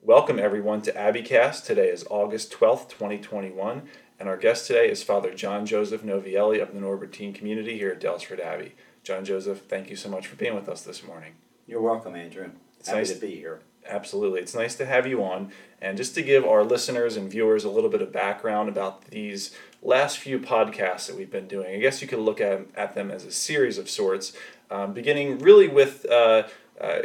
Welcome everyone to Abbeycast. Today is August 12th, 2021, and our guest today is Father John Joseph Novielli of the Norbertine community here at Daylesford Abbey. John Joseph, thank you so much for being with us this morning. You're welcome, Andrew. It's Happy nice- to be here. Absolutely. It's nice to have you on. And just to give our listeners and viewers a little bit of background about these last few podcasts that we've been doing, I guess you could look at, at them as a series of sorts, um, beginning really with uh, uh,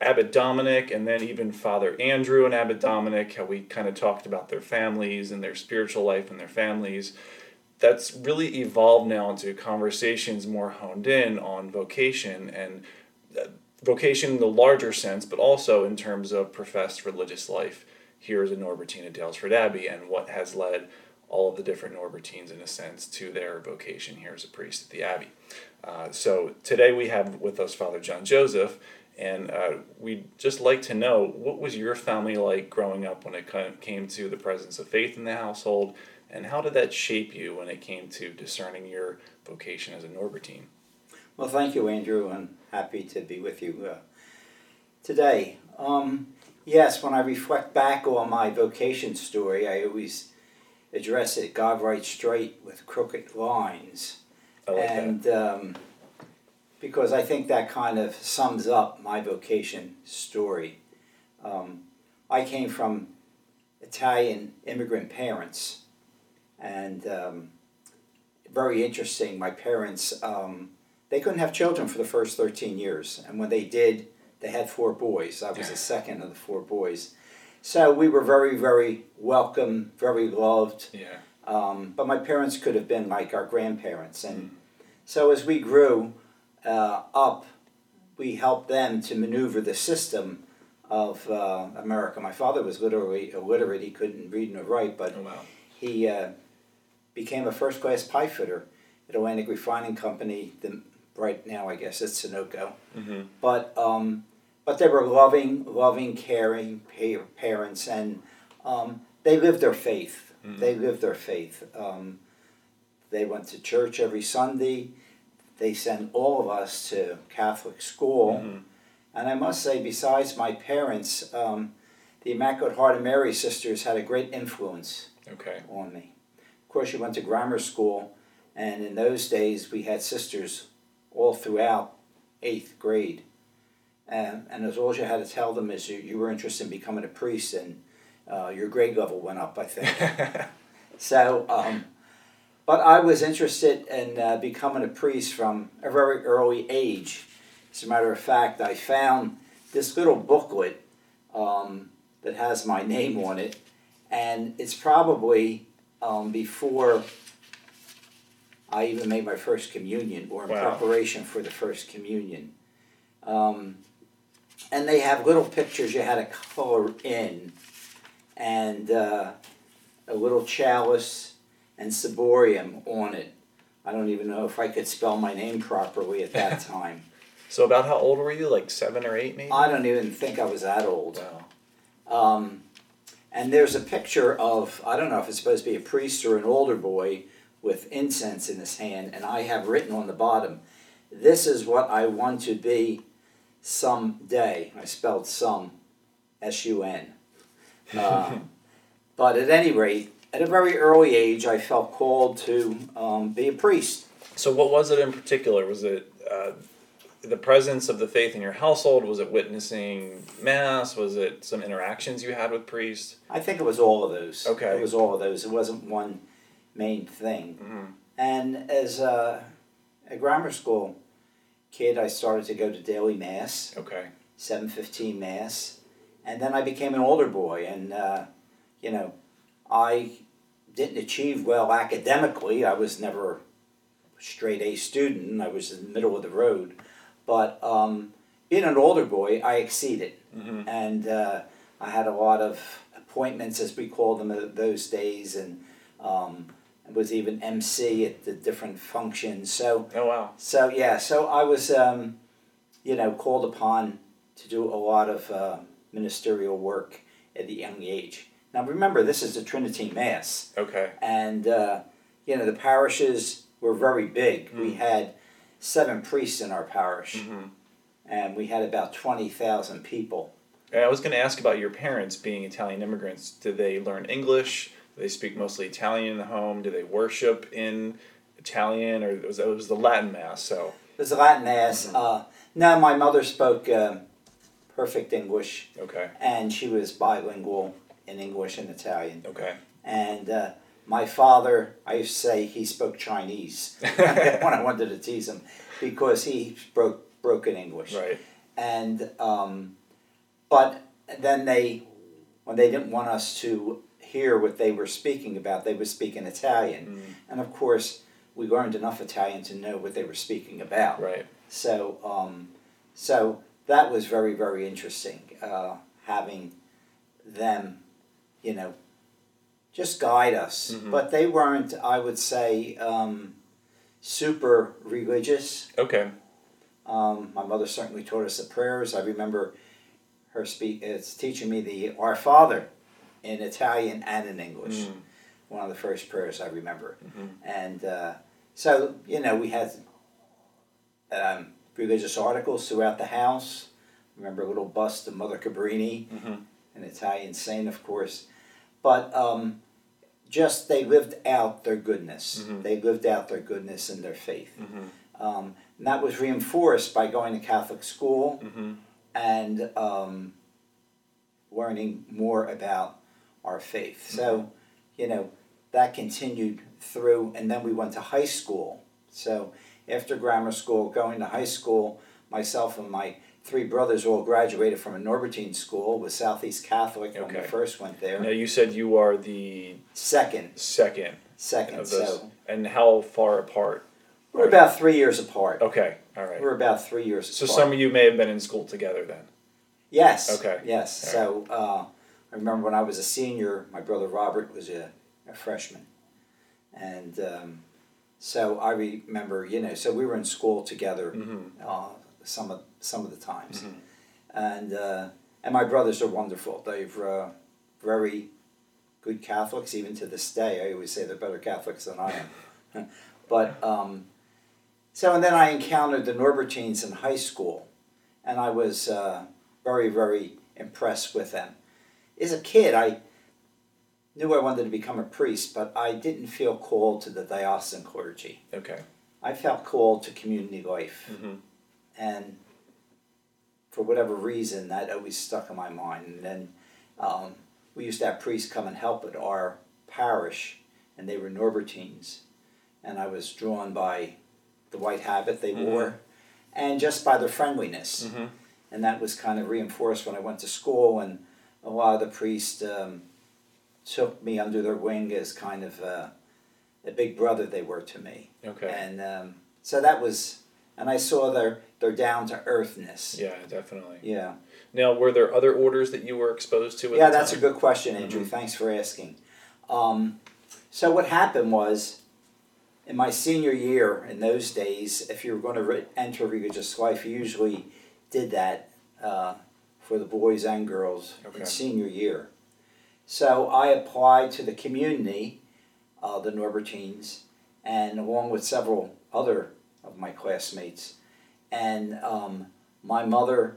Abbot Dominic and then even Father Andrew and Abbot Dominic, how we kind of talked about their families and their spiritual life and their families. That's really evolved now into conversations more honed in on vocation and uh, vocation in the larger sense, but also in terms of professed religious life here as a Norbertine at Daylesford Abbey and what has led all of the different Norbertines, in a sense, to their vocation here as a priest at the Abbey. Uh, so today we have with us Father John Joseph, and uh, we'd just like to know what was your family like growing up when it came to the presence of faith in the household, and how did that shape you when it came to discerning your vocation as a Norbertine? Well, thank you, Andrew, and happy to be with you uh, today. Um, yes, when I reflect back on my vocation story, I always address it God right straight with crooked lines. Like and um, because I think that kind of sums up my vocation story. Um, I came from Italian immigrant parents, and um, very interesting. My parents um, they couldn't have children for the first thirteen years, and when they did, they had four boys. I was the second of the four boys, so we were very, very welcome, very loved. Yeah. Um, but my parents could have been like our grandparents, and so as we grew uh, up, we helped them to maneuver the system of uh, America. My father was literally illiterate; he couldn't read nor write, but Oh, wow. he uh, became a first-class pipe fitter at Atlantic Refining Company. The, right now, I guess it's Sunoco. hmm But um, but they were loving, loving, caring parents, and um, they lived their faith. Mhm. They lived their faith. Um, they went to church every Sunday. They sent all of us to Catholic school. Mhm. And I must say, besides my parents, um, the Immaculate Heart of Mary sisters had a great influence Okay. on me. Of course, you went to grammar school, and in those days we had sisters all throughout eighth grade. And, and as all you had to tell them is you, you were interested in becoming a priest, and uh, your grade level went up, I think. So, um, but I was interested in uh, becoming a priest from a very early age. As a matter of fact, I found this little booklet um, that has my name on it, and it's probably um, before I even made my first communion or in Wow. preparation for the first communion. Um, and they have little pictures you had to color in, and uh, a little chalice and ciborium on it. I don't even know if I could spell my name properly at that time. So about how old were you? Like seven or eight, maybe? I don't even think I was that old. Wow. Um, and there's a picture of, I don't know if it's supposed to be a priest or an older boy with incense in his hand, and I have written on the bottom, This is what I want to be someday. I spelled some, S U N. Um, but at any rate, at a very early age, I felt called to um, be a priest. So what was it in particular? Was it uh, the presence of the faith in your household? Was it witnessing mass? Was it some interactions you had with priests? I think it was all of those. Okay. It was all of those. It wasn't one main thing. Mhm. And as a, a grammar school kid, I started to go to daily mass, Okay. seven fifteen mass, and then I became an older boy. And uh, you know, I didn't achieve well academically. I was never a straight A student. I was in the middle of the road. But um, being an older boy, I exceeded hmm and uh, I had a lot of appointments, as we called them uh, those days, and um, was even MC at the different functions. So, Oh wow. so yeah, so I was, um, you know, called upon to do a lot of uh, ministerial work at the young age. Now remember, this is the Tridentine Mass, Okay. and uh, you know the parishes were very big. We Mm. had seven priests in our parish, hmm and we had about twenty thousand people. I was going to ask about your parents being Italian immigrants. Did they learn English? They speak mostly Italian in the home? Do they worship in Italian, or was it was the Latin mass? So It was a Latin Mass. Mhm. Uh, no, my mother spoke um, perfect English, okay, and she was bilingual in English and Italian. okay, And uh, my father, I used to say he spoke Chinese when I wanted to tease him because he spoke broken English. right, And um, but then they, when they didn't want us to hear what they were speaking about, they would speak in Italian. Mm, And of course, we learned enough Italian to know what they were speaking about. right, So, um, so that was very, very interesting, uh, having them, you know, just guide us. Mhm. But they weren't, I would say, um, super religious. okay, Um, my mother certainly taught us the prayers. I remember her speak, it's teaching me the Our Father in Italian and in English. Mm, One of the first prayers I remember. mhm, And uh, so, you know, we had um, religious articles throughout the house. Remember a little bust of Mother Cabrini, mhm, an Italian saint, of course. But um, just they lived out their goodness. Mhm. They lived out their goodness and their faith. mhm, Um, and that was reinforced by going to Catholic school mhm, and um, learning more about our faith. So, you know, that continued through, and then we went to high school. So, after grammar school, going to high school, myself and my three brothers all graduated from a Norbertine school with Southeast Catholic when we first went there. Now you said you are the Second, second second. of those, So, and how far apart? we're about three years apart. Okay, all right. We're about three years apart. So apart. some of you may have been in school together then. Yes. Okay. Yes. So uh, I remember when I was a senior, my brother Robert was a, a freshman, and um, so I remember, you know, so we were in school together hmm uh, some of some of the times, Mhm. and uh, and my brothers are wonderful. They're uh, very good Catholics, even to this day. I always say they're better Catholics than I am. but um, so and then I encountered the Norbertines in high school, and I was uh, very very impressed with them. As a kid, I knew I wanted to become a priest, but I didn't feel called to the diocesan clergy. Okay. I felt called to community life hmm and for whatever reason that always stuck in my mind and then um, we used to have priests come and help at our parish and they were norbertines and i was drawn by the white habit they Mhm. wore and just by their friendliness hmm and that was kind of reinforced when i went to school and a lot of the priests um, took me under their wing as kind of uh, a big brother they were to me Okay. and um, so that was and i saw their their down to earthness Yeah, definitely. yeah Now, were there other orders that you were exposed to? Yeah that's a good question andrew Mhm. thanks for asking um, so what happened was in my senior year in those days if you were going to re- enter religious life you usually did that uh, for the boys and girls Okay. in senior year so i applied to the community uh, the norbertines and along with several other of my classmates and um, my mother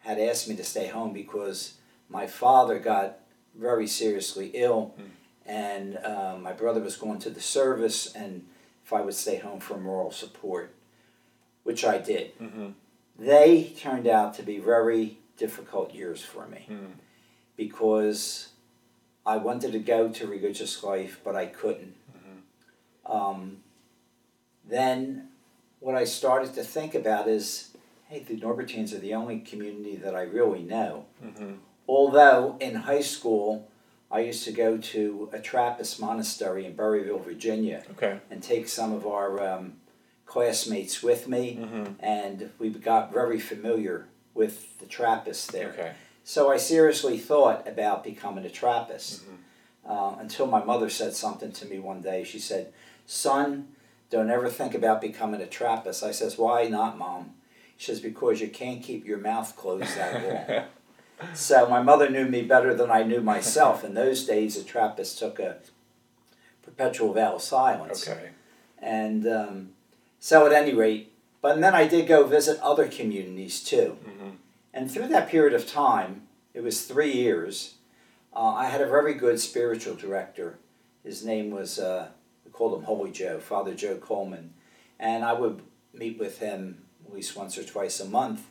had asked me to stay home because my father got very seriously ill Mm. and uh, my brother was going to the service and if i would stay home for moral support which i did Mhm. They turned out to be very difficult years for me Mm. because i wanted to go to religious life but i couldn't Mhm. um, then what I started to think about is, hey, the Norbertines are the only community that I really know. Mhm. Although in high school, I used to go to a Trappist monastery in Berryville, Virginia, Okay. and take some of our um, classmates with me, hmm and we got very familiar with the Trappists there. Okay. So I seriously thought about becoming a Trappist Mhm. uh, until my mother said something to me one day. She said, "Son, don't ever think about becoming a Trappist." I says, "Why not, Mom?" She says, Because you can't keep your mouth closed that long. so my mother knew me better than I knew myself. In those days, a Trappist took a perpetual vow of silence. Okay. And um, so, at any rate, but then I did go visit other communities too. hmm And through that period of time, it was three years, uh, I had a very good spiritual director. His name was, uh, we called him Holy Joe, Father Joe Coleman. And I would meet with him at least once or twice a month,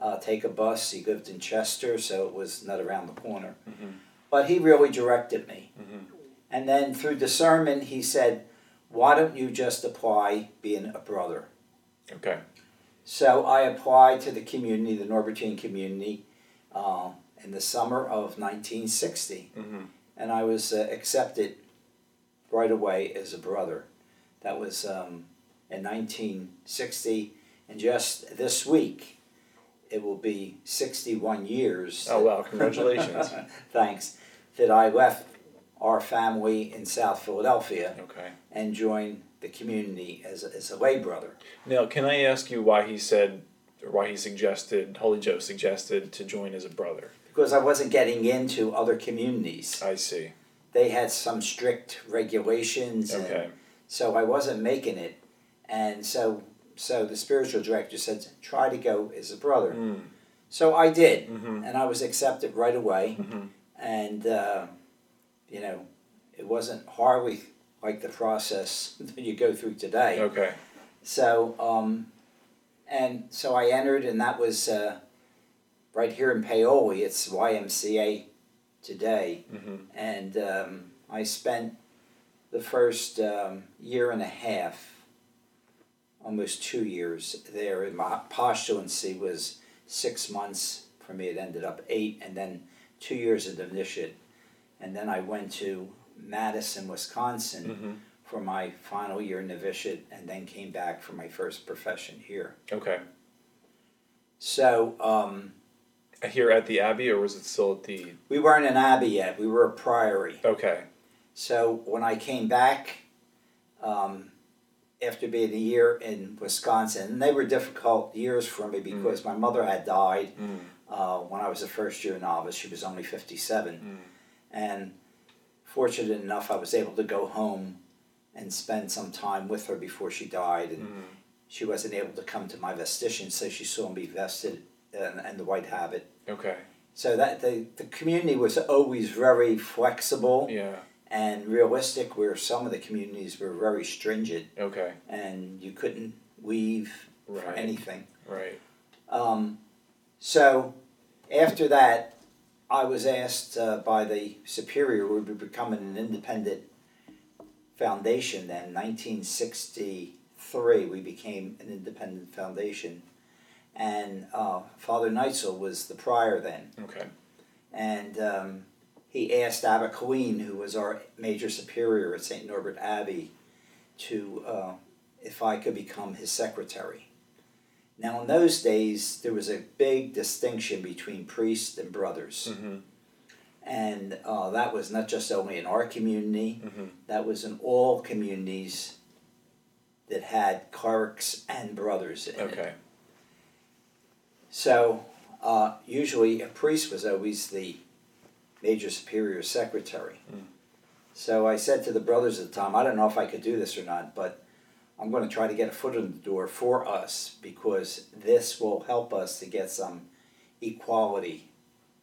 uh, take a bus. He lived in Chester, so it was not around the corner. Mhm. But he really directed me. Mhm. And then through discernment, he said, Why don't you just apply being a brother? Okay. So I applied to the community, the Norbertine community, uh, in the summer of 1960, hmm and I was uh, accepted right away as a brother. That was um, in 1960, and just this week, it will be 61 years. Oh wow! Congratulations. Thanks. That I left our family in South Philadelphia okay. and join the community as a, as a lay brother. Now, can I ask you why he said, or why he suggested, Holy Joe suggested to join as a brother? because I wasn't getting into other communities. I see. They had some strict regulations, and Okay. so I wasn't making it. And so, so the spiritual director said, "Try to go as a brother." Mm. So I did, hmm and I was accepted right away. hmm And uh, you know, it wasn't hardly like the process that you go through today. Okay. So, um, and so I entered, and that was uh, right here in Paoli. It's YMCA today, hmm and um, I spent the first um, year and a half, almost two years there. And my postulancy was six months for me. It ended up eight, and then two years of novitiate, and then I went to Madison, Wisconsin hmm for my final year novitiate and then came back for my first profession here. Okay. So um, Here at the Abbey, or was it still at the? we weren't an abbey yet, we were a priory. Okay. So when I came back um, after being a year in Wisconsin, and they were difficult years for me because my mother had died Mm. uh, when I was a first year novice. She was only 57. Mm. And fortunate enough, I was able to go home and spend some time with her before she died. And Mm. she wasn't able to come to my vestition, so she saw me vested in, in the white habit. Okay. So that the, the community was always very flexible Yeah. and realistic, where some of the communities were very stringent Okay. and you couldn't weave for Right. anything. Right. Um, so after that, I was asked uh, by the superior, we were becoming an independent foundation then. 1963, we became an independent foundation. And uh, Father Neitzel was the prior then. Okay. And um, he asked Abbot Killeen, who was our major superior at St. Norbert Abbey, to uh, if I could become his secretary. Now, in those days, there was a big distinction between priests and brothers. hmm And uh, that was not just only in our community, hmm that was in all communities that had clerics and brothers in it. Okay. So, uh, usually a priest was always the major superior secretary. Mm. So I said to the brothers at the time, I don't know if I could do this or not, but I'm going to try to get a foot in the door for us because this will help us to get some equality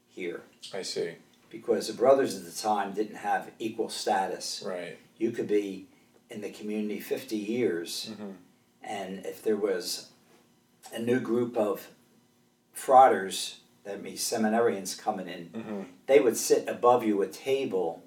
here. I see. Because the brothers at the time didn't have equal status. Right. You could be in the community 50 years hmm and if there was a new group of fraters, that means seminarians coming in, hmm they would sit above you at table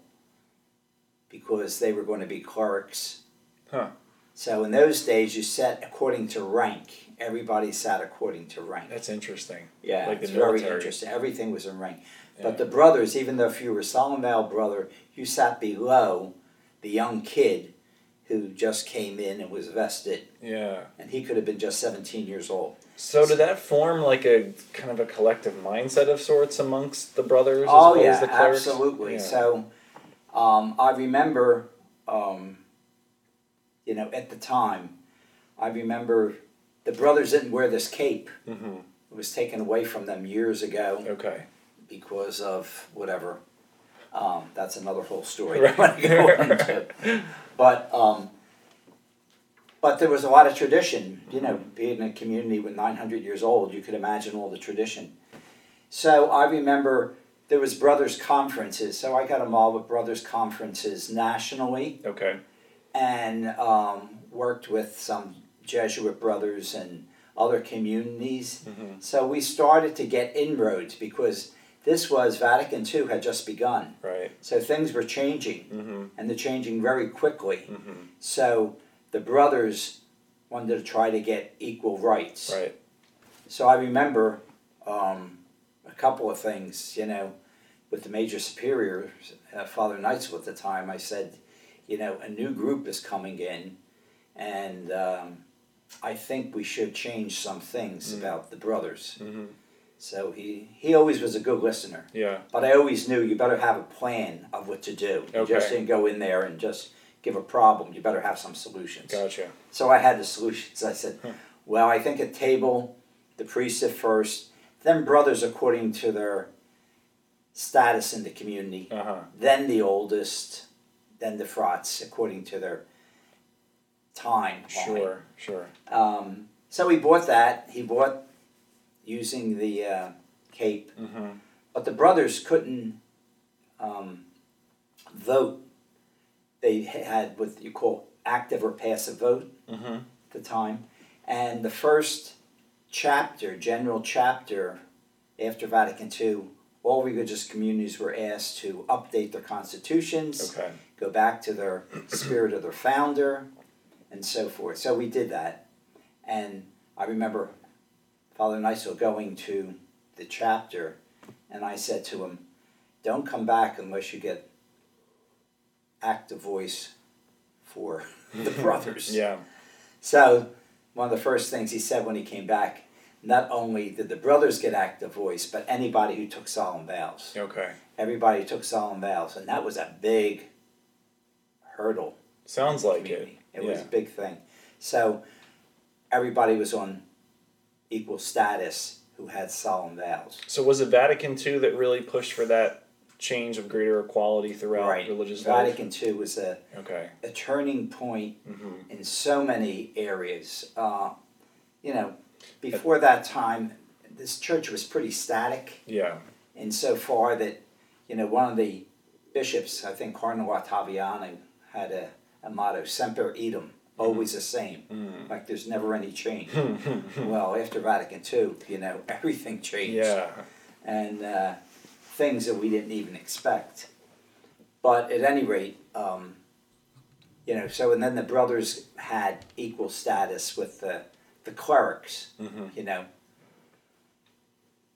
because they were going to be clerks. Huh. So in those days, you sat according to rank. Everybody sat according to rank. That's interesting. Yeah, like it's very interesting. Everything was in rank. Yeah. But the brothers, even though if you were Solomon brother, you sat below the young kid who just came in and was vested, Yeah. and he could have been just 17 years old. So did that form like a kind of a collective mindset of sorts amongst the brothers Oh as well yeah, as the clerics? absolutely. Yeah. So, um, I remember, um, you know, at the time, I remember the brothers didn't wear this cape. Mm-hmm. It was taken away from them years ago Okay. because of whatever. Um, that's another whole story. Right. I go into. But um, but there was a lot of tradition. You know, being in a community with nine hundred years old, you could imagine all the tradition. So I remember there was brothers conferences. So I got involved with brothers conferences nationally Okay. And um, worked with some Jesuit brothers and other communities. Mhm. So we started to get inroads because this was Vatican II had just begun. Right. So things were changing Mm-hmm. and they're changing very quickly. Mm-hmm. So the brothers wanted to try to get equal rights. Right. So I remember um, a couple of things, you know, with the major superior, uh, Father Neitzel at the time, I said, you know, a new group is coming in, and um, I think we should change some things Mm. about the brothers. Mm-hmm. So he, he always was a good listener, Yeah. but I always knew you better have a plan of what to do. Okay. You just didn't go in there and just give a problem. You better have some solutions. Gotcha. So I had the solutions. I said, Hmm. well, I think a table, the priest at first, then brothers according to their status in the community, Uh huh. then the oldest, then the frats according to their time. Sure. Sure. Um, so he bought that. He bought using the uh, cape, Mm-hmm. but the brothers couldn't um, vote. They had what you call active or passive vote. Mm-hmm. at the time. And the first chapter, general chapter, after Vatican II, all religious communities were asked to update their constitutions, Okay. Go back to their spirit of their founder, and so forth. So we did that. And I remember Father Neitzel going to the chapter, and I said to him, Don't come back unless you get active voice for the brothers. Yeah. So, one of the first things he said when he came back, not only did the brothers get active voice, but anybody who took solemn vows. Okay. Everybody took solemn vows, and that was a big hurdle. Sounds like it. community. It yeah. was a big thing. So, everybody was on equal status who had solemn vows. So was it Vatican II that really pushed for that change of greater equality throughout right. religious life? Vatican II was a, Okay. a turning point Mm-hmm. in so many areas. Uh, you know, before that time, this church was pretty static. Yeah. insofar that, you know, one of the bishops, I think Cardinal Ottaviani, had a, a motto, Semper Idem, always the same. Mm. Like there's never any change. well, after Vatican II, you know, everything changed. yeah. And uh, things that we didn't even expect. But at any rate, um, you know, so and then the brothers had equal status with the, the clerics Mm-hmm. you know.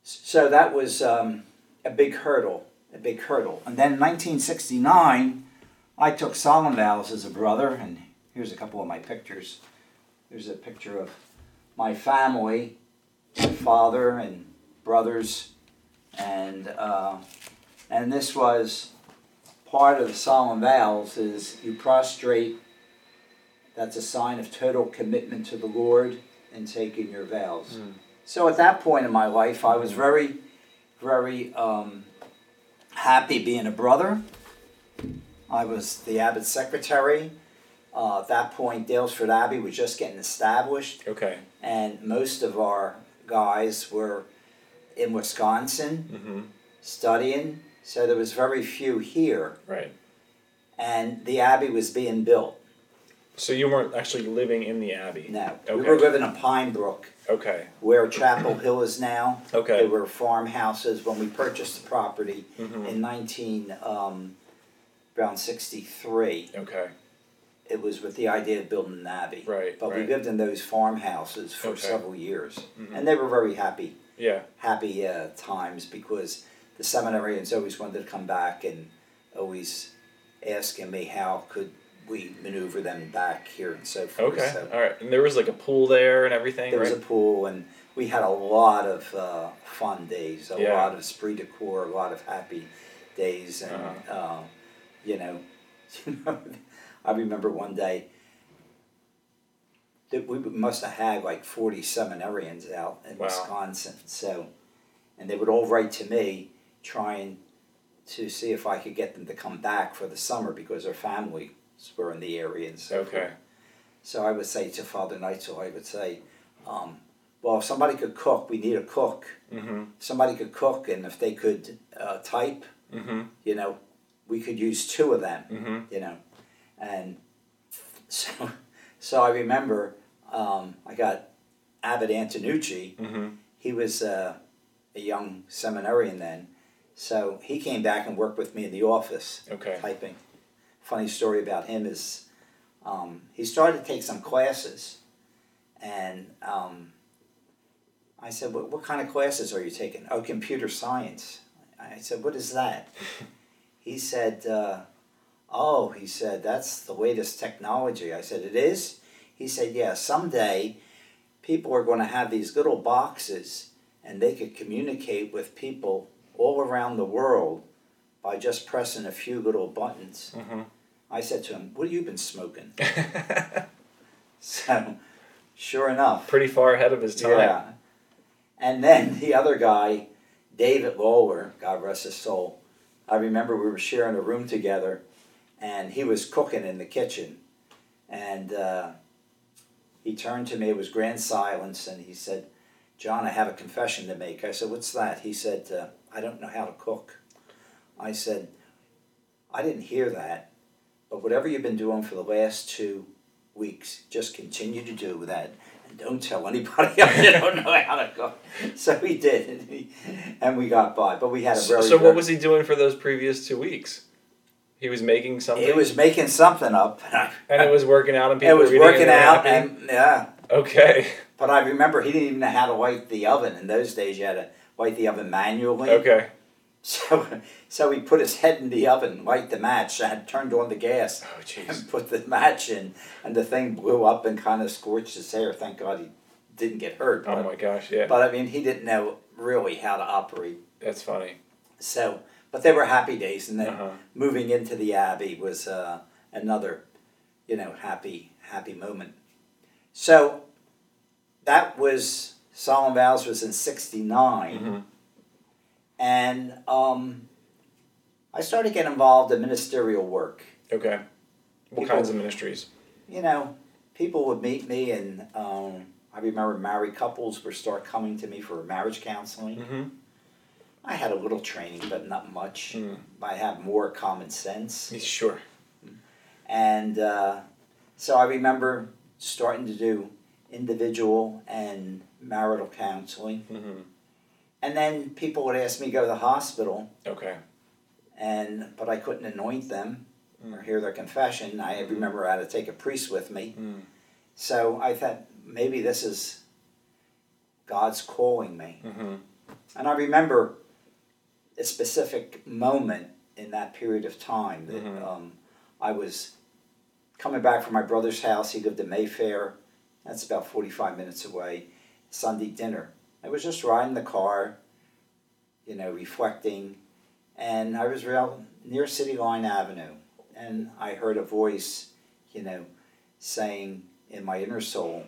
So that was um, a big hurdle, a big hurdle. And then 1969, I took solemn vows as a brother, and here's a couple of my pictures. There's a picture of my family, my father and brothers, and uh, and this was part of the solemn vows is you prostrate. That's a sign of total commitment to the Lord and taking your vows. Mm. So at that point in my life, I was very, very um, happy being a brother. I was the abbot's secretary. Uh, at that point, Daylesford Abbey was just getting established, Okay. and most of our guys were in Wisconsin Mm-hmm. studying. So there was very few here, Right. and the abbey was being built. So you weren't actually living in the abbey. No, we were living in Pine Brook. Okay. where Chapel Hill is now. Okay. They were farmhouses when we purchased the property Mm-hmm. in nineteen, um, around sixty-three. Okay. It was with the idea of building an abbey. Right. But we lived in those farmhouses for Okay. several years. Mhm. And they were very happy, Yeah. happy uh, times because the seminarians always wanted to come back and always asking me how could we maneuver them back here and so forth. Okay. So All right. And there was like a pool there and everything, there was a pool and we had a lot of uh, fun days, a Yeah. lot of esprit de corps, a lot of happy days, and Uh-huh. uh, you know, I remember one day that we must have had like forty seminarians out in Wow. Wisconsin. So, and they would all write to me trying to see if I could get them to come back for the summer because their families were in the area and so forth. Okay. So I would say to Father Neitzel, I would say, um, well, if somebody could cook, we need a cook. Mm-hmm. Somebody could cook, and if they could uh, type, Mm-hmm. you know, we could use two of them, Mm-hmm. you know. And so, so I remember um, I got Abbot Antonucci. Mm-hmm. He was uh, a young seminarian then. So he came back and worked with me in the office Okay. typing. Funny story about him is um, he started to take some classes, and um, I said, what, "What kind of classes are you taking?" Oh, computer science. I said, "What is that?" he said, uh, "Oh," he said, "that's the latest technology." I said, "It is." He said, "Yeah, someday people are going to have these little boxes, and they could communicate with people all around the world." by just pressing a few little buttons. Mm-hmm. I said to him, What have you been smoking? So, sure enough. Pretty far ahead of his time. Yeah. And then the other guy, David Lawler, God rest his soul, I remember we were sharing a room together and he was cooking in the kitchen. And uh, he turned to me, it was grand silence, and he said, John, I have a confession to make. I said, What's that? He said, uh, I don't know how to cook. I said, I didn't hear that, but whatever you've been doing for the last two weeks, just continue to do that. Don't tell anybody else you don't know how to cook. So he did, and, he, and we got by. But we had a So, very so very- what was he doing for those previous two weeks? He was making something. He was making something up. and it was working out, and people it was working and out, happy? and yeah. Okay. But I remember he didn't even know how to light the oven. In those days, you had to light the oven manually. Okay. So, so he put his head in the oven, light the match, and turned on the gas, Oh jeez. and put the match in, and the thing blew up and kind of scorched his hair. Thank God he didn't get hurt. Oh my gosh. Yeah. but I mean, he didn't know really how to operate. That's funny. So, but they were happy days, and then Uh-huh. moving into the abbey was uh, another, you know, happy happy moment. So, that was Solemn Vows was in '69, Mhm. And um, I started getting involved in ministerial work. Okay. What People- kinds of ministries? You know, people would meet me, and um, I remember married couples would start coming to me for marriage counseling. Mm-hmm. I had a little training, but not much. Mm. I had more common sense. Sure. And uh, so I remember starting to do individual and marital counseling. Mm-hmm. And then people would ask me to go to the hospital, Okay. and but I couldn't anoint them or hear their confession. I remember I had to take a priest with me. Mm. So I thought maybe this is God's calling me. Mm-hmm. And I remember a specific moment in that period of time that Mhm. um, I was coming back from my brother's house. He lived in Mayfair. That's about 45 minutes away. Sunday dinner. I was just riding the car, you know, reflecting. And I was real near City Line Avenue. And I heard a voice, you know, saying in my inner soul,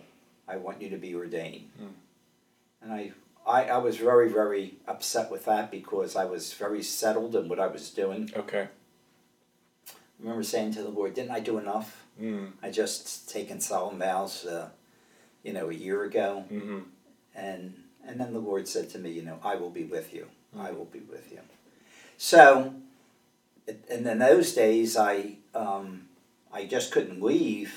I want you to be ordained. Mm. And I I, I was very, very upset with that because I was very settled in what I was doing. Okay. I remember saying to the Lord, didn't I do enough? Mm. I just taken solemn vows, uh, you know, a year ago. Mm-hmm. And, and then the Lord said to me, you know, I will be with you. I will be with you. So, and in those days, I, um, I just couldn't leave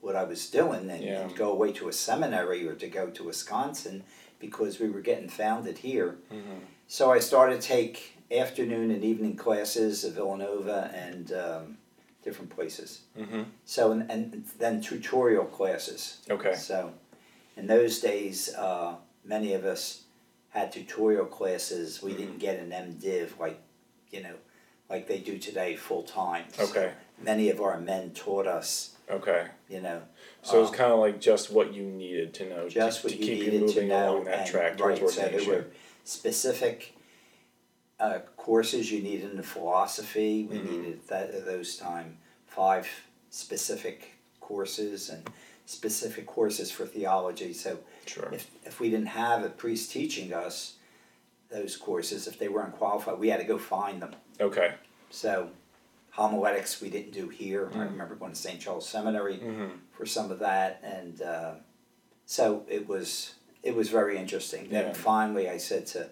what I was doing and, Yeah. and go away to a seminary or to go to Wisconsin because we were getting founded here. Mm-hmm. So I started to take afternoon and evening classes at Villanova and um, different places. Mm-hmm. So and, and then tutorial classes. Okay. So in those days, uh, many of us had tutorial classes. We didn't get an MDiv like, you know, like they do today full time. Okay. Many of our men taught us, Okay. you know, So it was Uh, kind of like just what you needed to know just to, what to you keep needed you to moving know. along that and, track towards right, so there were specific uh, courses you needed in philosophy. We Mhm. needed that at those time five specific courses, and specific courses for theology. So Sure. if, if we didn't have a priest teaching us those courses, if they weren't qualified, we had to go find them. Okay. So homiletics we didn't do here. I Mm. remember going to St. Charles Seminary hmm for some of that, and uh, so it was it was very interesting. Yeah. Then finally, I said to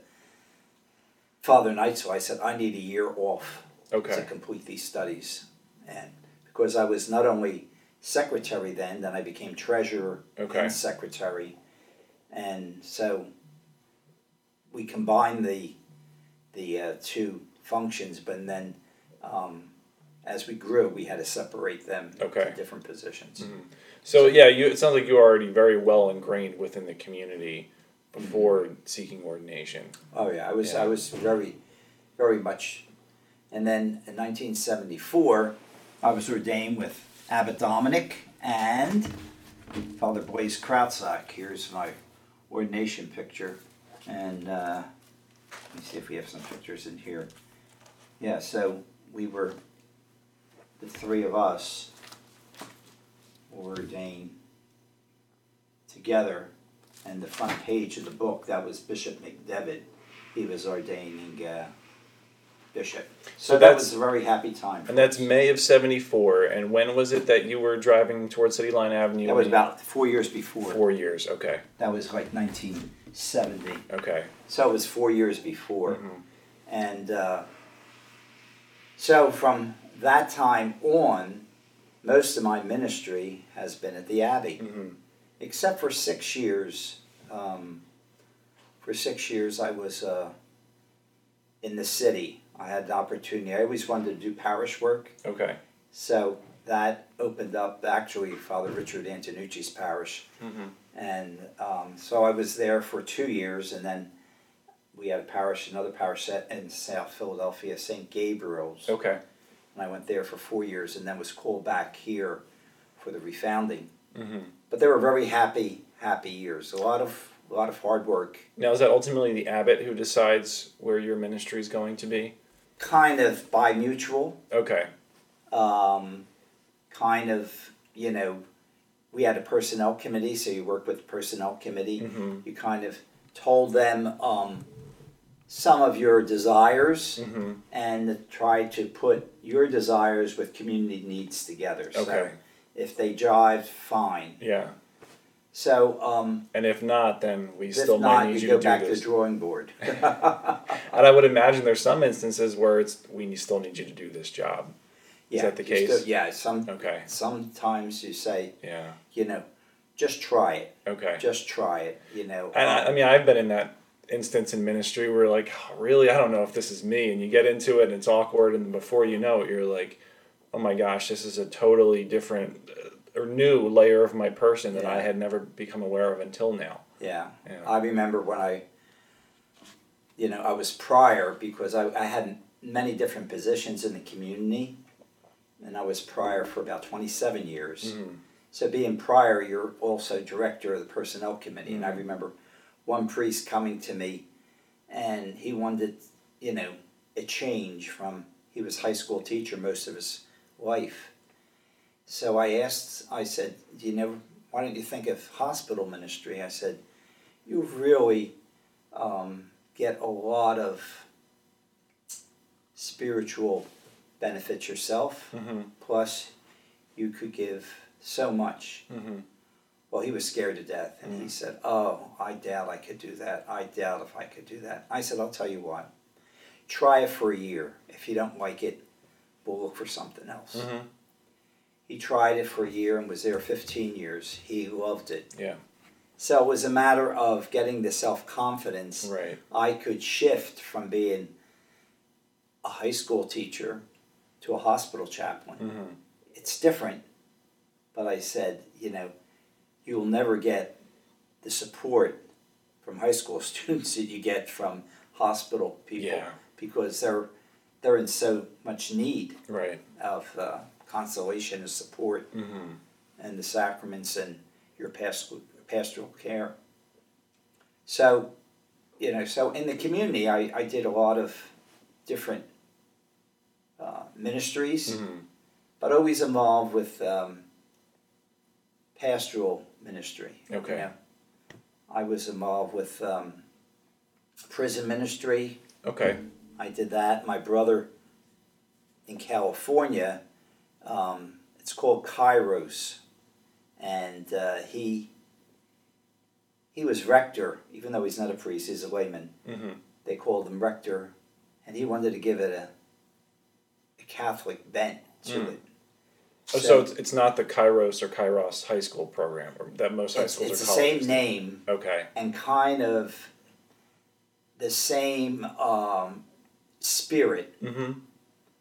Father Neitzel, I said I need a year off to complete these studies, and because I was not only secretary then, then I became treasurer Okay. and secretary, and so we combined the the uh, two functions, but then um, as we grew, we had to separate them Okay. to different positions. Mhm. So yeah, you. It sounds like you were already very well ingrained within the community before seeking ordination. Oh yeah, I was Yeah. I was very, very much, and then in 1974, I was ordained with Abbot Dominic and Father Blaise Krautsack. Here's my ordination picture, and uh, let me see if we have some pictures in here. Yeah, so we were the three of us ordained together and the front page of the book, that was Bishop McDevitt. He was ordaining uh, bishop. So, So that was a very happy time. And that's us. May of '74. And when was it that you were driving towards City Line Avenue? That was about four years before. four years. Okay. That was like 1970. Okay. So it was four years before. Mhm. And uh, so from that time on, most of my ministry has been at the Abbey. Mhm. except for six years. Um, for six years, I was uh, in the city. I had the opportunity. I always wanted to do parish work, Okay. so that opened up actually Father Richard Antonucci's parish, Mm-hmm. and um, so I was there for two years, and then we had a parish, another parish set in South Philadelphia, St. Gabriel's, Okay. and I went there for four years, and then was called back here for the refounding. Mm-hmm. But they were very happy, happy years. A lot of, a lot of hard work. Now is that ultimately the abbot who decides where your ministry is going to be? Kind of by mutual. Okay. Um, kind of, you know, we had a personnel committee, so you work with the personnel committee. Mm-hmm. You kind of told them um, some of your desires Mm-hmm. and tried to put your desires with community needs together. So Okay. if they jive, fine. Yeah. So um, And if not, then we still might need you you to do back to this. the drawing board. And I would imagine there's some instances where it's we still need you to do this job. Yeah, Is that the you still- case? yeah, some Okay. sometimes you say, Yeah. you know, just try it, Okay. just try it, you know. And I, I mean, I've been in that instance in ministry where like, "Oh, really, I don't know if this is me, and you get into it and it's awkward, and before you know it, you're like, oh my gosh, this is a totally different or new layer of my person that I had never become aware of until now. yeah, Yeah. I remember when I, you know, I was prior because I, I had many different positions in the community, and I was prior for about twenty seven years. Mhm. So being prior, you're also director of the personnel committee, and I Mhm. remember one priest coming to me, and he wanted, you know, a change from he was high school teacher most of his life. So I asked, I said, do you know, why don't you think of hospital ministry? I said, you really um, get a lot of spiritual benefits yourself, Mm-hmm. plus you could give so much. Mm-hmm. Well, he was scared to death, and he Mm. said, "Oh, I doubt I could do that. I doubt if I could do that." I said, "I'll tell you what. Try it for a year. If you don't like it, we'll look for something else." He tried it for a year and was there 15 years. He loved it. Yeah. So it was a matter of getting the self confidence. Right. I could shift from being a high school teacher to a hospital chaplain. Mm-hmm. It's different. But I said, you know, you'll never get the support from high school students that you get from hospital people Yeah. because they're they're in so much need Right. of uh, consolation and support Mm-hmm. and the sacraments and your pastoral pastoral care. So, you know, so in the community, I, I did a lot of different uh, ministries Mm-hmm. but always involved with um, pastoral ministry. you Okay. know. I was involved with um, prison ministry. Okay. I did that. My brother in California, um, it's called Kairos, and uh, he he was rector, even though he's not a priest, he's a layman. Mm-hmm. They called him rector, and he wanted to give it a, a Catholic bent to Mm. it. Oh, so it's, it's not the Kairos or Kairos high school program or that most high it's, schools it's are the same name Okay. and kind of the same um, spirit, Mm-hmm.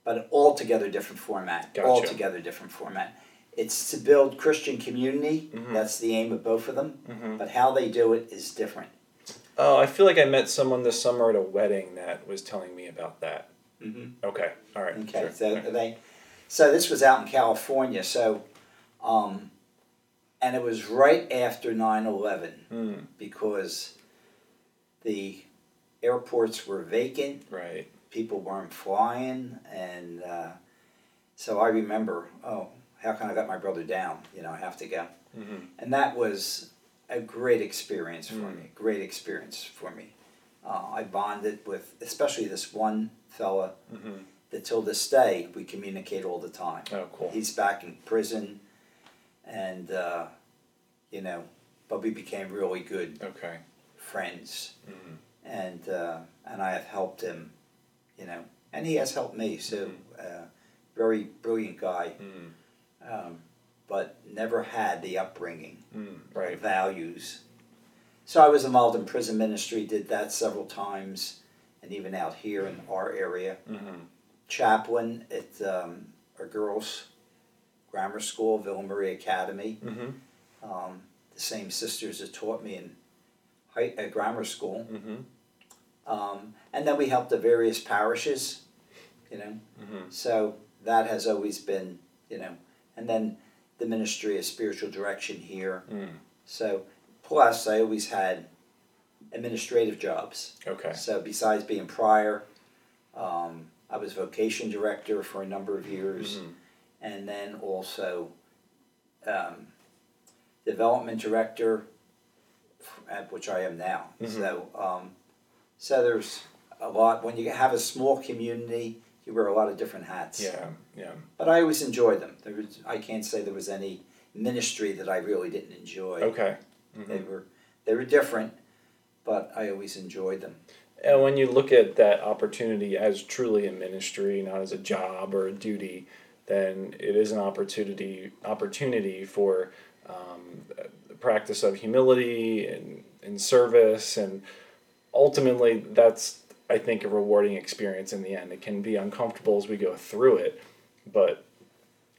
But an altogether different format. Gotcha. Altogether different format. It's to build Christian community. Mhm. That's the aim of both of them. Mm-hmm. But how they do it is different. Oh, I feel like I met someone this summer at a wedding that was telling me about that. Mm-hmm. Okay. All right. Okay, Sure. so Okay. they, so this was out in California. So, um, and it was right after 9-11 Mm, because the airports were vacant. right. People weren't flying, and uh, so I remember, oh, how can I let my brother down? You know, I have to go. Mm-hmm. And that was a great experience for Mm. me. Great experience for me. Uh, I bonded with, especially this one fella Mm-hmm. that till this day we communicate all the time. Oh, cool. He's back in prison, and uh, you know, but we became really good Okay. friends, Mm-hmm. and uh, and I have helped him, you know, and he has helped me. So, uh, very brilliant guy, Mm, um, but never had the upbringing, mm, right. values. So I was involved in prison ministry, did that several times, and even out here in our area. Mm-hmm. chaplain at um, a girls' grammar school, Villa Maria Academy. Mm-hmm. Um, the same sisters that taught me in high, uh, grammar school. Mm-hmm. Um, and then we help the various parishes, you know. Mm-hmm. So that has always been, you know. And then the ministry of spiritual direction here. Mm. So plus I always had administrative jobs. Okay. So besides being prior, um, I was vocation director for a number of years, Mhm. and then also um, development director, at which I am now. Mhm. So, um, so there's a lot. When you have a small community, you wear a lot of different hats. Yeah. Yeah. But I always enjoyed them. There was, I can't say there was any ministry that I really didn't enjoy. Okay. Mhm. They were they were different, but I always enjoyed them. And when you look at that opportunity as truly a ministry, not as a job or a duty, then it is an opportunity opportunity for um, the practice of humility and, and service, and ultimately that's I think a rewarding experience in the end. It can be uncomfortable as we go through it, but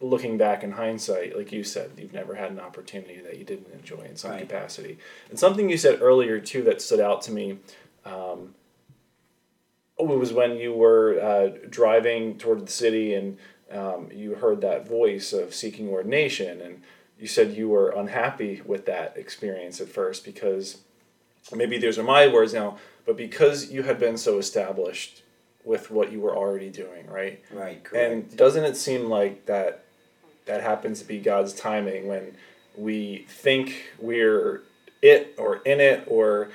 looking back in hindsight, like you said, you've never had an opportunity that you didn't enjoy in some Right. capacity. And something you said earlier too that stood out to me. Um, it was when you were uh, driving toward the city and um, you heard that voice of seeking ordination, and you said you were unhappy with that experience at first because maybe those are my words now, but because you had been so established with what you were already doing, right? Right, correct. And doesn't it seem like that that happens to be God's timing when we think we're it or in it or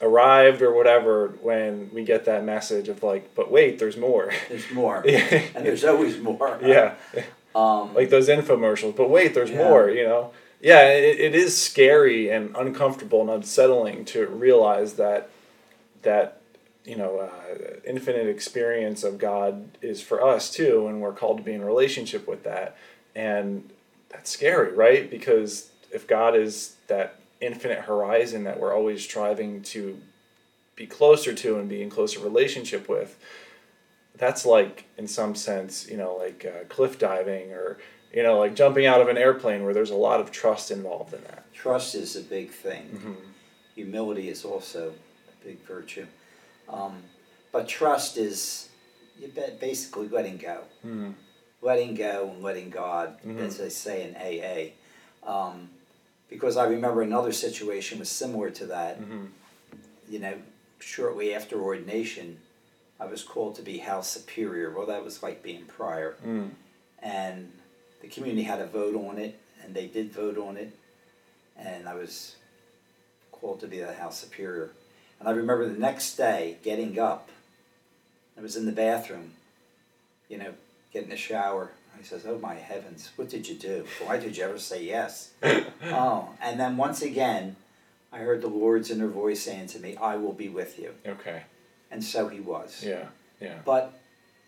arrived or whatever when we get that message of like, but wait, there's more. There's more, yeah. and there's always more. yeah. Um, Like those infomercials, but wait, there's Yeah. more, you know? Yeah, it, it is scary and uncomfortable and unsettling to realize that that you know uh, infinite experience of God is for us too, and we're called to be in relationship with that, and that's scary, right? Because if God is that infinite horizon that we're always striving to be closer to and be in closer relationship with, that's like in some sense, you know, like uh, cliff diving or you know, like jumping out of an airplane where there's a lot of trust involved in that. trust is a big thing. Mm-hmm. Humility is also big virtue. Um, but trust is you ba- basically letting go. Mm-hmm. letting go and letting God, Mhm. as they say in AA. Um, because I remember another situation was similar to that. Mm-hmm. You know, shortly after ordination, I was called to be house superior. Well, that was like being prior. Mm. And the community had a vote on it, and they did vote on it. and I was called to be the house superior. And I remember the next day getting up. I was in the bathroom, you know, getting a shower. He says, "Oh my heavens, what did you do? Why did you ever say yes?" oh, and then once again, I heard the Lord's inner voice saying to me, "I will be with you." Okay. And so He was. Yeah. Yeah. But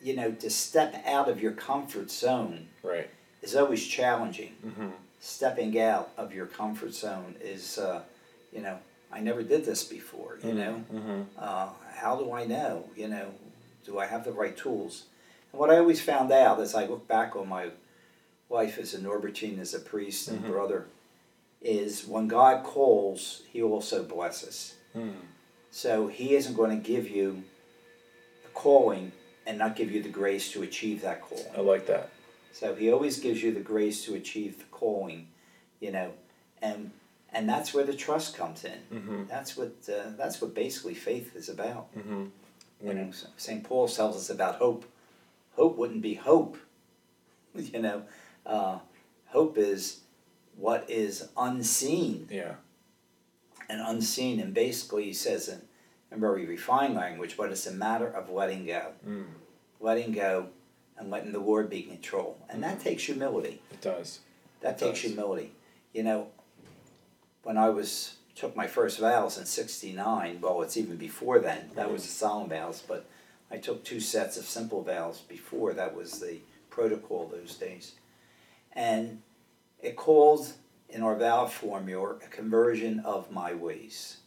you know, to step out of your comfort zone Right. is always challenging. Mm-hmm. Stepping out of your comfort zone is, uh, you know, I never did this before. You know, Mm-hmm. uh, how do I know? You know, do I have the right tools? And what I always found out as I look back on my life as a Norbertine, as a priest and Mhm. brother, is when God calls, He also blesses. Mm. So He isn't going to give you a calling and not give you the grace to achieve that calling. I like that. So he always gives you the grace to achieve the calling, you know, and and that's where the trust comes in. Mm-hmm. That's what uh, that's what basically faith is about. Mm-hmm. You know, St. Paul tells us about hope. Hope wouldn't be hope. You know, uh, hope is what is unseen Yeah. and unseen, and basically he says in, in very refined language, but it's a matter of letting go, Mm. letting go, and letting the Lord be in control, and that takes humility. It does. That takes does. humility. You know, when I was took my first vows in '69, well, it's even before then. That was the solemn vows, but I took two sets of simple vows before. That was the protocol those days, and it called in our vow formula a conversion of my ways.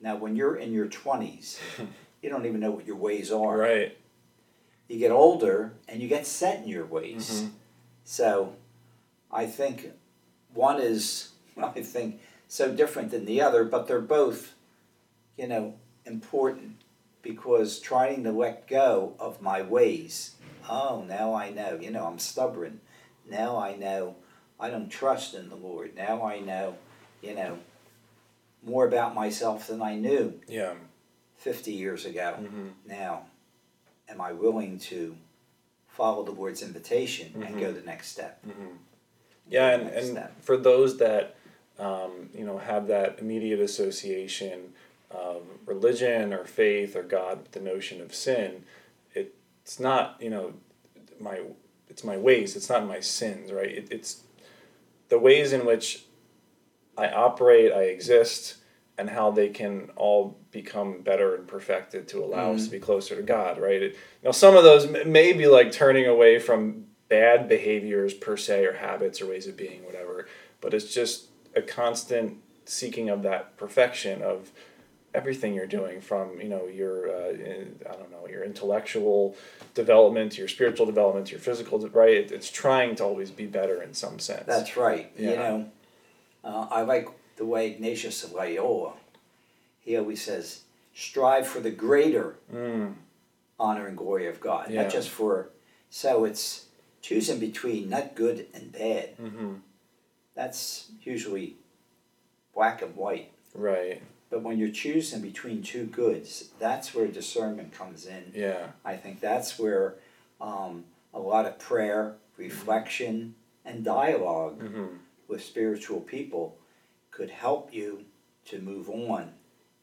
Now, when you're in your twenties, you don't even know what your ways are. Right. You get older and you get set in your ways. Mhm. So I think one is, I think, so different than the other, but they're both, you know, important because trying to let go of my ways. Oh, now I know. You know, I'm stubborn. Now I know I don't trust in the Lord. Now I know, you know, more about myself than I knew Yeah. 50 years ago. Mm-hmm. Now, am I willing to follow the Lord's invitation and Mhm. go the next step? Mm-hmm. Yeah, and, and step. for those that um, you know have that immediate association of religion or faith or God with the notion of sin, it's not you know my it's my ways. It's not my sins, right? It, it's the ways in which I operate, I exist, and how they can all become better and perfected to allow us to be closer to God, right? It, now, some of those may be like turning away from bad behaviors per se, or habits, or ways of being, whatever. But it's just a constant seeking of that perfection of everything you're doing, from you know your uh, I don't know your intellectual development, your spiritual development, your physical, right? It, it's trying to always be better in some sense. That's right. You know, uh, I like the way Ignatius of Loyola, he always says, strive for the greater Mm, honor and glory of God, Yeah. not just for, so it's choosing between not good and bad. hmm That's usually black and white. Right. But when you're choosing between two goods, that's where discernment comes in. Yeah. I think that's where um, a lot of prayer, reflection, and dialogue hmm with spiritual people could help you to move on.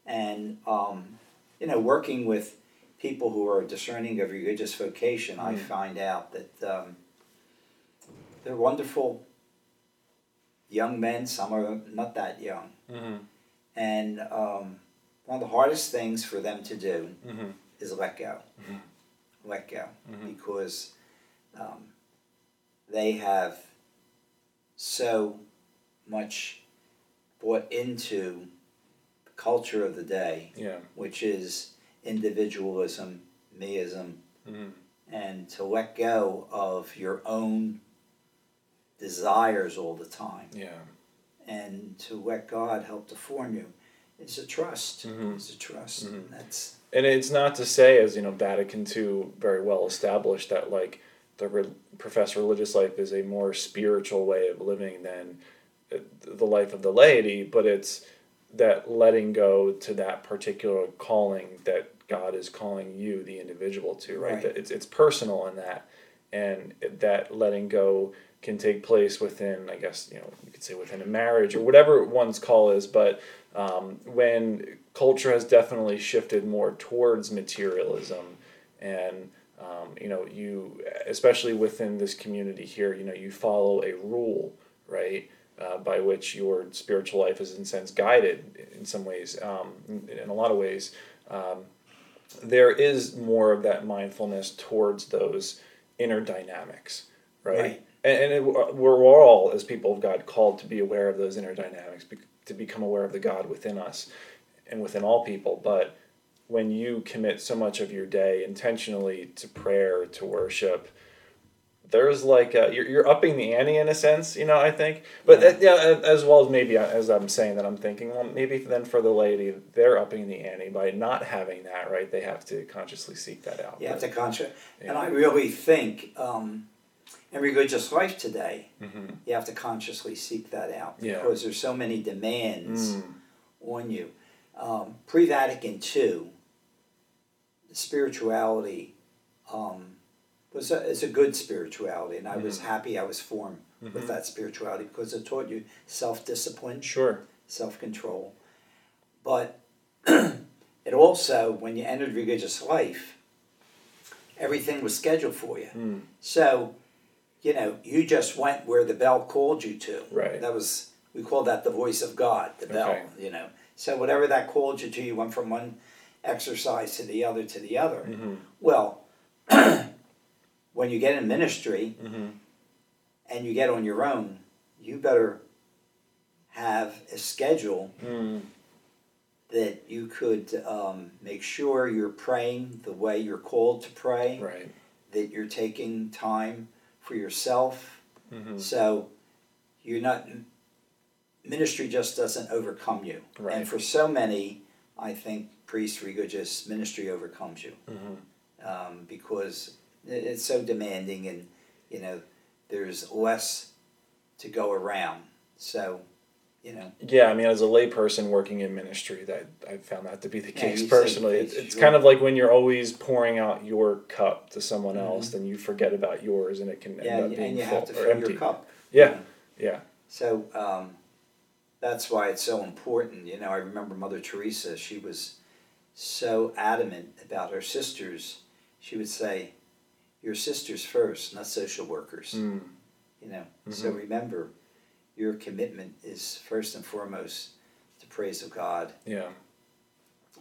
And, um, you know, working with people who are discerning of religious vocation, I Mm. find out that um, they're wonderful young men, some are not that young. hmm And um, one of the hardest things for them to do hmm is let go. Mhm. Let go. Mhm. Because um, they have so much bought into the culture of the day, Yeah. which is individualism, meism, hmm and to let go of your own desires all the time Yeah. and to let God help to form you. is a trust. Mhm. It's a trust. Mhm. That's And it's not to say, as you know, Vatican II very well established that like the re- professed religious life is a more spiritual way of living than uh, the life of the laity, but it's that letting go to that particular calling that God is calling you, the individual, to, right? Right. That it's it's personal in that, and that letting go can take place within, I guess, you know, you could say within a marriage or whatever one's call is, but um, when culture has definitely shifted more towards materialism and um, you know you especially within this community here you know you follow a rule right uh, by which your spiritual life is in sense guided in some ways um, in, a lot of ways um, there is more of that mindfulness towards those inner dynamics right, right. And, and it, we're all as people of god called to be aware of those inner dynamics to become aware of the god within us and within all people but when you commit so much of your day intentionally to prayer to worship there's like a, you're, you're upping the ante in a sense you know i think but yeah. yeah as well as maybe uh, as i'm saying that i'm thinking well maybe then for the laity they're upping the ante by not having that right they have to consciously seek that out you have to conscious yeah. and i really think um, in religious life today mm-hmm. you have to consciously seek that out yeah. because there's so many demands mm. on you um, pre-vatican ii spirituality um, was a, it's a good spirituality, and I mm-hmm. was happy I was formed mm-hmm. with that spirituality because it taught you self discipline, sure, self control. But it also, when you entered religious life, everything was scheduled for you. Mm. So, you know, you just went where the bell called you to. Right. That was we call that the voice of God, the bell. Okay. You know, so whatever that called you to, you went from one exercise to the other to the other. Mm-hmm. Well, when you get in ministry mm-hmm. and you get on your own, you better have a schedule mm. that you could um, make sure you're praying the way you're called to pray. Right. That you're taking time for yourself. Mm-hmm. So you're not ministry just doesn't overcome you. Right. And for so many, I think priest religious ministry overcomes you mm-hmm. um, because it's so demanding and you know there's less to go around so you know yeah i mean as a layperson working in ministry that i found that to be the case yeah, personally it's, it's kind of like when you're always pouring out your cup to someone mm-hmm. else then you forget about yours and it can yeah, end up being and you full have to fill empty. your cup yeah you know? yeah so um, that's why it's so important you know i remember mother teresa she was so adamant about her sisters, she would say, Your sisters first, not social workers. Mm. You know, mm-hmm. so remember, your commitment is first and foremost to praise of God. Yeah.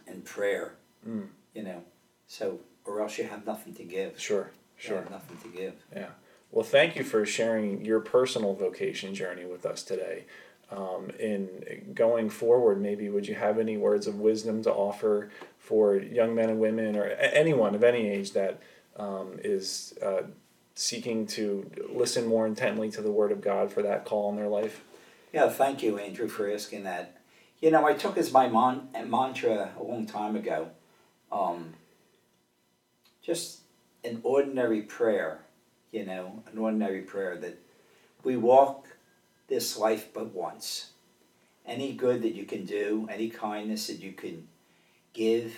And prayer. Mm. You know, so or else you have nothing to give. Sure, sure. nothing to give. Yeah. Well, thank you for sharing your personal vocation journey with us today um, in going forward, maybe would you have any words of wisdom to offer for young men and women or anyone of any age that um, is uh, seeking to listen more intently to the Word of God for that call in their life? Yeah, thank you, Andrew, for asking that. You know, I took as my mon- mantra a long time ago um, just an ordinary prayer, you know, an ordinary prayer that we walk this life but once. Any good that you can do, any kindness that you can give,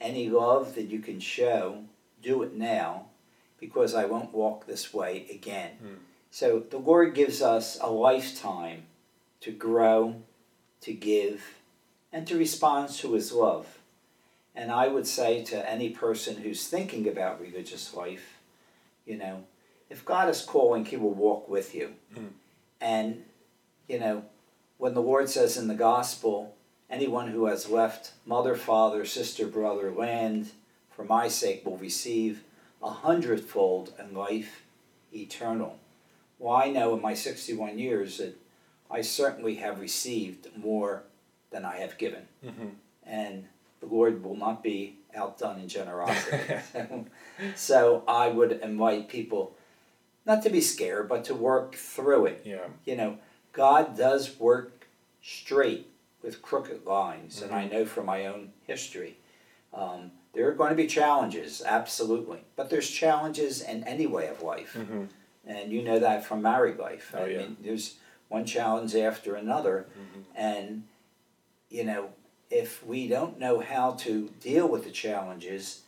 any love that you can show, do it now because I won't walk this way again. Mm. So the Lord gives us a lifetime to grow, to give, and to respond to His love. And I would say to any person who's thinking about religious life, you know, if God is calling, He will walk with you. Mm. And you know, when the Lord says in the gospel, anyone who has left mother, father, sister, brother, land for my sake will receive a hundredfold and life eternal. Well, I know in my 61 years that I certainly have received more than I have given. Mm-hmm. And the Lord will not be outdone in generosity. so I would invite people not to be scared, but to work through it. Yeah. You know, God does work straight with crooked lines, mm-hmm. and I mm-hmm. know from my own history. Um, there are going to be challenges, absolutely, but there's challenges in any way of life, mm-hmm. and you know that from married life. Oh, I yeah. mean, there's one challenge after another, mm-hmm. and you know, if we don't know how to deal with the challenges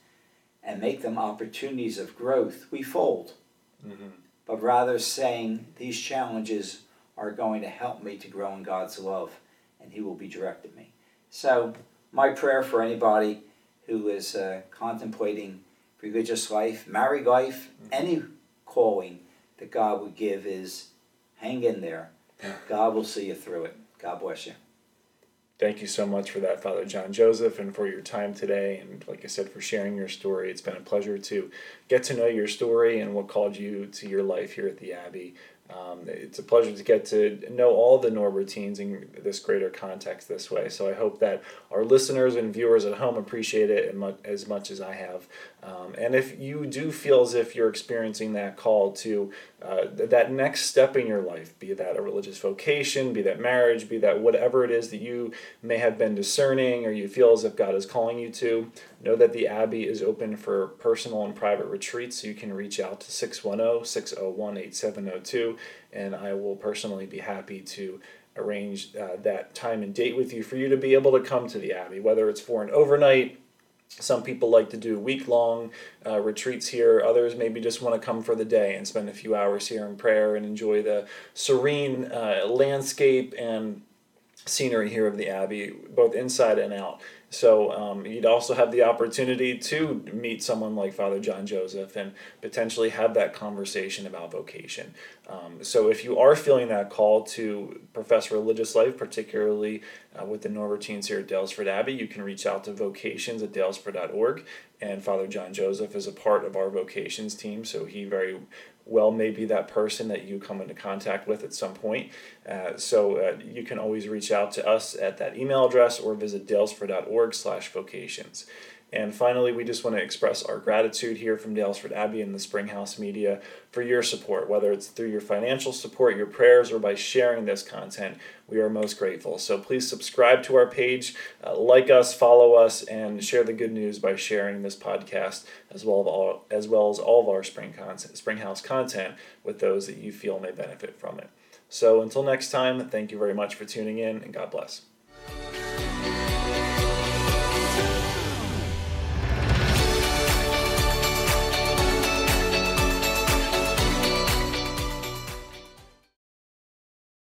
and make them opportunities of growth, we fold. mm-hmm. but rather saying these challenges are going to help me to grow in God's love and He will be directing me. So, my prayer for anybody who is uh, contemplating religious life, married life, mm-hmm. any calling that God would give is hang in there. God will see you through it. God bless you. Thank you so much for that, Father John Joseph, and for your time today. And like I said, for sharing your story. It's been a pleasure to get to know your story and what called you to your life here at the Abbey. Um, it's a pleasure to get to know all the Norbertines in this greater context this way. So I hope that our listeners and viewers at home appreciate it as much as I have. Um, and if you do feel as if you're experiencing that call to uh, that next step in your life, be that a religious vocation, be that marriage, be that whatever it is that you may have been discerning or you feel as if God is calling you to, know that the Abbey is open for personal and private retreats. So you can reach out to 610 601 8702, and I will personally be happy to arrange uh, that time and date with you for you to be able to come to the Abbey, whether it's for an overnight some people like to do week long uh, retreats here. Others maybe just want to come for the day and spend a few hours here in prayer and enjoy the serene uh, landscape and scenery here of the Abbey, both inside and out. So um, you'd also have the opportunity to meet someone like Father John Joseph and potentially have that conversation about vocation. Um, so if you are feeling that call to profess religious life, particularly uh, with the Norbertines here at Daylesford Abbey, you can reach out to vocations at daylesford.org. And Father John Joseph is a part of our vocations team, so he very well may be that person that you come into contact with at some point. Uh, so uh, you can always reach out to us at that email address or visit daylesford.org slash vocations. And finally, we just want to express our gratitude here from Daylesford Abbey and the Springhouse Media for your support, whether it's through your financial support, your prayers, or by sharing this content. We are most grateful. So please subscribe to our page, uh, like us, follow us, and share the good news by sharing this podcast as well as all, as, well as all of our Spring content, Springhouse content with those that you feel may benefit from it. So until next time, thank you very much for tuning in, and God bless.